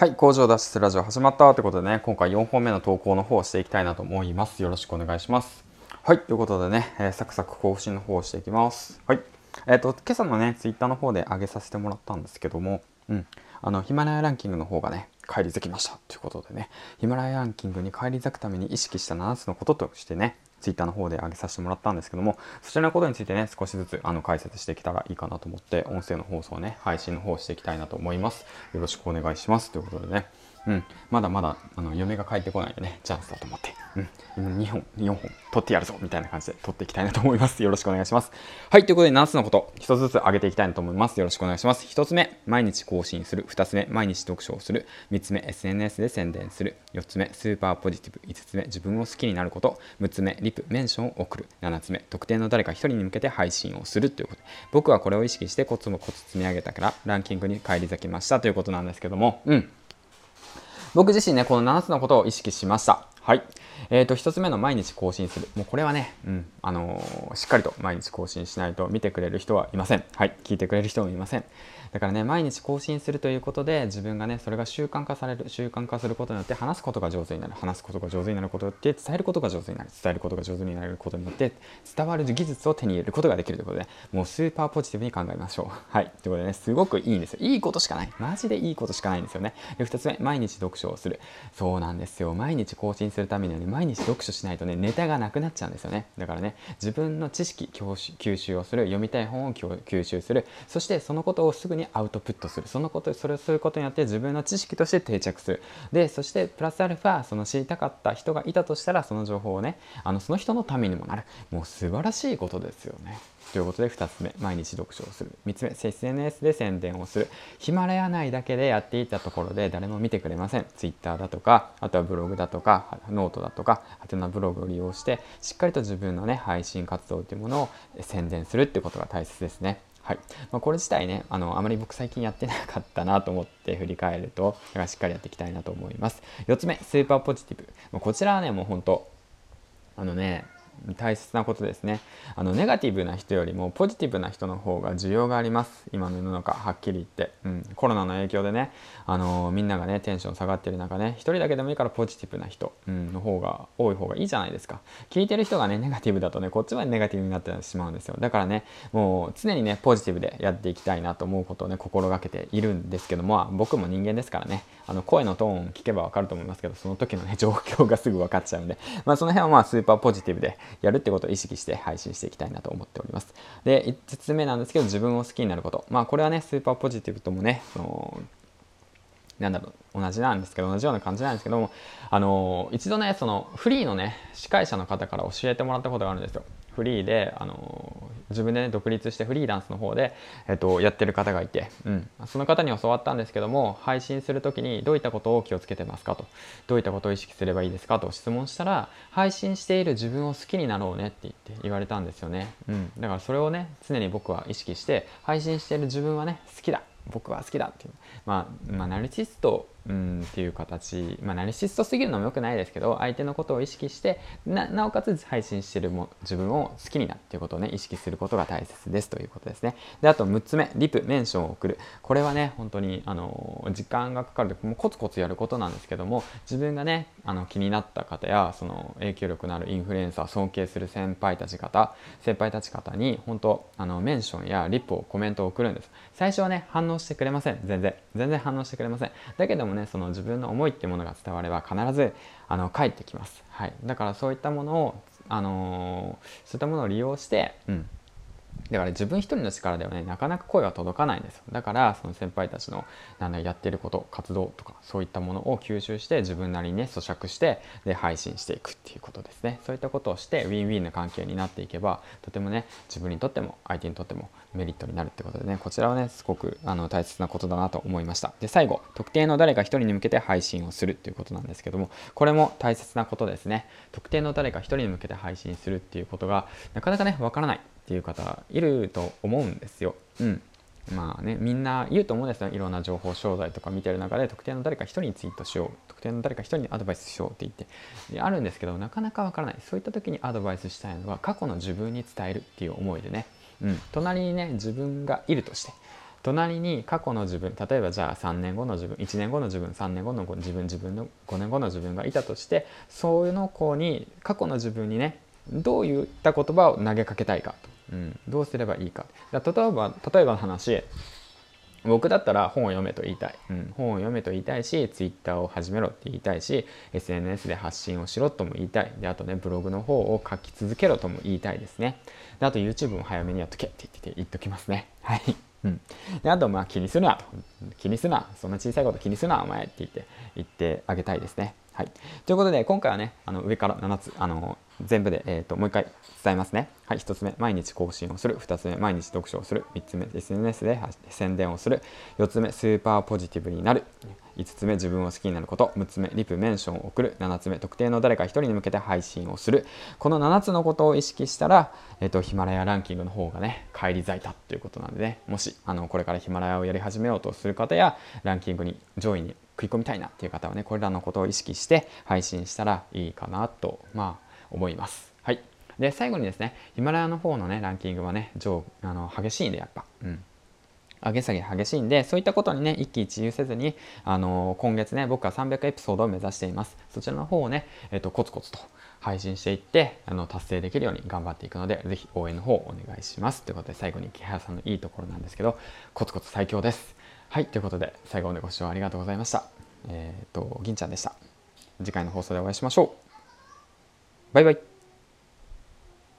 はい、工場脱出ラジオ始まったということでね、今回4本目の投稿の方をしていきたいなと思います。よろしくお願いします。はい、ということでね、えーサクサク更新の方をしていきます。はい。えっ、と、今朝のね、ツイッターの方で上げさせてもらったんですけども、うん、あの、ヒマラヤランキングの方がね、返り咲きましたということでね、ヒマラヤランキングに返り咲くために意識した7つのこととしてね、ツイッターの方で上げさせてもらったんですけども、そちらのことについてね、少しずつあの解説してきたらいいかなと思って、音声の放送をね、配信の方をしていきたいなと思います。よろしくお願いします。ということでね、うん、まだまだあの嫁が帰ってこないでね、チャンスだと思って、うん、2本、4本取ってやるぞみたいな感じで取っていきたいなと思います。よろしくお願いします。はい、ということで7つのこと、1つずつ上げていきたいなと思います。よろしくお願いします。1つ目、毎日更新する。2つ目、毎日読書をする。3つ目、SNS で宣伝する。4つ目、スーパーポジティブ。5つ目、自分を好きになること。6つ目、リプ、メンションを送る。7つ目、特定の誰か1人に向けて配信をするということ、僕はこれを意識してコツもコツ積み上げたから、ランキングに返り咲きましたということなんですけども、うん。僕自身ね、この7つのことを意識しました。はい。えー、と、1つ目の毎日更新する。もうこれはね、うん、あのーしっかりと毎日更新しないと見てくれる人はいません。はい。聞いてくれる人もいません。だからね、毎日更新するということで、自分がね、それが習慣化される、習慣化することによって、話すことが上手になる、話すことが上手になることによって、伝えることが上手になる、伝えることが上手になることによって、伝わる技術を手に入れることができるということで、もうスーパーポジティブに考えましょう。はい。ということでね、すごくいいんですよ。いいことしかない。マジでいいことしかないんですよね。で、2つ目、毎日読書をする。そうなんですよ。毎日更新するためにはね、毎日読書しないとね、ネタがなくなっちゃうんですよね。だからね、自分の知識吸収をする、読みたい本を吸収する、そしてそのことをすぐにアウトプットする。そのこと、それをすることによって自分の知識として定着する。で、そしてプラスアルファ、その知りたかった人がいたとしたら、その情報をね、あのその人のためにもなる。もう素晴らしいことですよね。ということで2つ目毎日読書をする3つ目 SNS で宣伝をするヒマラヤ内だけでやっていたところで誰も見てくれません Twitter だとかあとはブログだとかノートだとかはてなブログを利用してしっかりと自分のね配信活動というものを宣伝するってことが大切ですね。はい。まあ、これ自体ねあのあまり僕最近やってなかったなと思って振り返るとだからしっかりやっていきたいなと思います。4つ目スーパーポジティブ、まあこちらはねもう本当あのね大切なことですね。あのネガティブな人よりもポジティブな人の方が需要があります。今の世の中はっきり言って、うん、コロナの影響でねあのみんながねテンション下がってる中ね一人だけでもいいからポジティブな人、うん、の方が多い方がいいじゃないですか。聞いてる人がねネガティブだとねこっちはネガティブになってしまうんですよ。だからねもう常にねポジティブでやっていきたいなと思うことをね心がけているんですけどもまあ僕も人間ですからねあの声のトーン聞けばわかると思いますけどその時のね状況がすぐ分かっちゃうんで。まあその辺はまあスーパーポジティブでやるってことを意識して配信していきたいなと思っております。で5つ目なんですけど自分を好きになること。まあこれはねスーパーポジティブともねそのなんだろう同じなんですけど同じような感じなんですけどもあの一度ねそのフリーのね司会者の方から教えてもらったことがあるんですよ。フリーであの自分で、ね、独立してフリーランスの方で、えっと、やってる方がいて、うん、その方に教わったんですけども配信する時にどういったことを気をつけてますかと。どういったことを意識すればいいですかと。質問したら配信している自分を好きになろうねって言って言われたんですよね、うん、だからそれをね常に僕は意識して配信している自分はね好きだ。僕は好きだっていう、まあ、まあナルシスト、うん、っていう形、まあ、ナルシストすぎるのもよくないですけど相手のことを意識してなおかつ配信してるも自分を好きになっていうことをね意識することが大切ですということですね。であと6つ目リプメンションを送る。これはね本当にあの時間がかかるもうコツコツやることなんですけども自分がねあの気になった方やその影響力のあるインフルエンサー尊敬する先輩たち方先輩たち方に本当あのメンションやリプをコメントを送るんです。最初はね反応してくれません。全然。全然反応してくれません。だけどもねその自分の思いっていうものが伝われば必ずあの返ってきます、はい、だからそういったものを、あのーそういったものを利用して、うん、だから自分一人の力ではねなかなか声は届かないんですよ。だからその先輩たちのなんだやってること活動とかそういったものを吸収して自分なりにね咀嚼してで配信していくっていうことですね。そういったことをしてウィンウィンな関係になっていけばとてもね自分にとっても相手にとってもメリットになるってことでねこちらはねすごくあの大切なことだなと思いました。で最後特定の誰か一人に向けて配信をするっていうことなんですけどもこれも大切なことですね。特定の誰か一人に向けて配信するっていうことがなかなかねわからないっていう方いると思うんですよ。うん。まあね、みんな言うと思うんですよ。いろんな情報商材とか見てる中で特定の誰か一人にツイートしよう。特定の誰か一人にアドバイスしようって言って。であるんですけどなかなかわからない。そういった時にアドバイスしたいのは過去の自分に伝えるっていう思いでね、うん、隣にね自分がいるとして。隣に過去の自分例えばじゃあ3年後の自分1年後の自分3年後の自分自分の5年後の自分がいたとしてそういうの子に過去の自分にねどういった言葉を投げかけたいかと、うん、どうすればいいか。例えば例えばの話。僕だったら本を読めと言いたい、うん、本を読めと言いたいし Twitter を始めろって言いたいし SNS で発信をしろとも言いたい。であとねブログの方を書き続けろとも言いたいですね。であと YouTube も早めにやっとけって言って言っときますね。はい。うん、であとまあ気にするなと。気にするな。そんな小さいこと気にするなお前って言って言ってあげたいですね。はい、ということで今回はねあの上から7つあの全部で、えーと、もう一回伝えますね。はい、1つ目。毎日更新をする。2つ目。毎日読書をする。3つ目。SNS で宣伝をする。4つ目。スーパーポジティブになる。5つ目。自分を好きになること。6つ目。リプメンションを送る。7つ目。特定の誰か1人に向けて配信をする。この7つのことを意識したら、えーと、ヒマラヤランキングの方がね返り咲いたということなんでね。もしあのこれからヒマラヤをやり始めようとする方やランキングに上位に食い込みたいなっていう方はねこれらのことを意識して配信したらいいかなと。まあ思います。はい、で最後にですねヒマラヤの方のねランキングはね上あの激しいんでやっぱ。うん。上げ下げ激しいんでそういったことにね一喜一憂せずに、あの今月ね僕は300エピソードを目指しています。そちらの方をね、えっと、コツコツと配信していってあの達成できるように頑張っていくのでぜひ応援の方お願いします。ということで最後に木原さんのいいところなんですけどコツコツ最強です。はい。ということで最後までご視聴ありがとうございました。えっ、と銀ちゃんでした。次回の放送でお会いしましょう。バイバイ。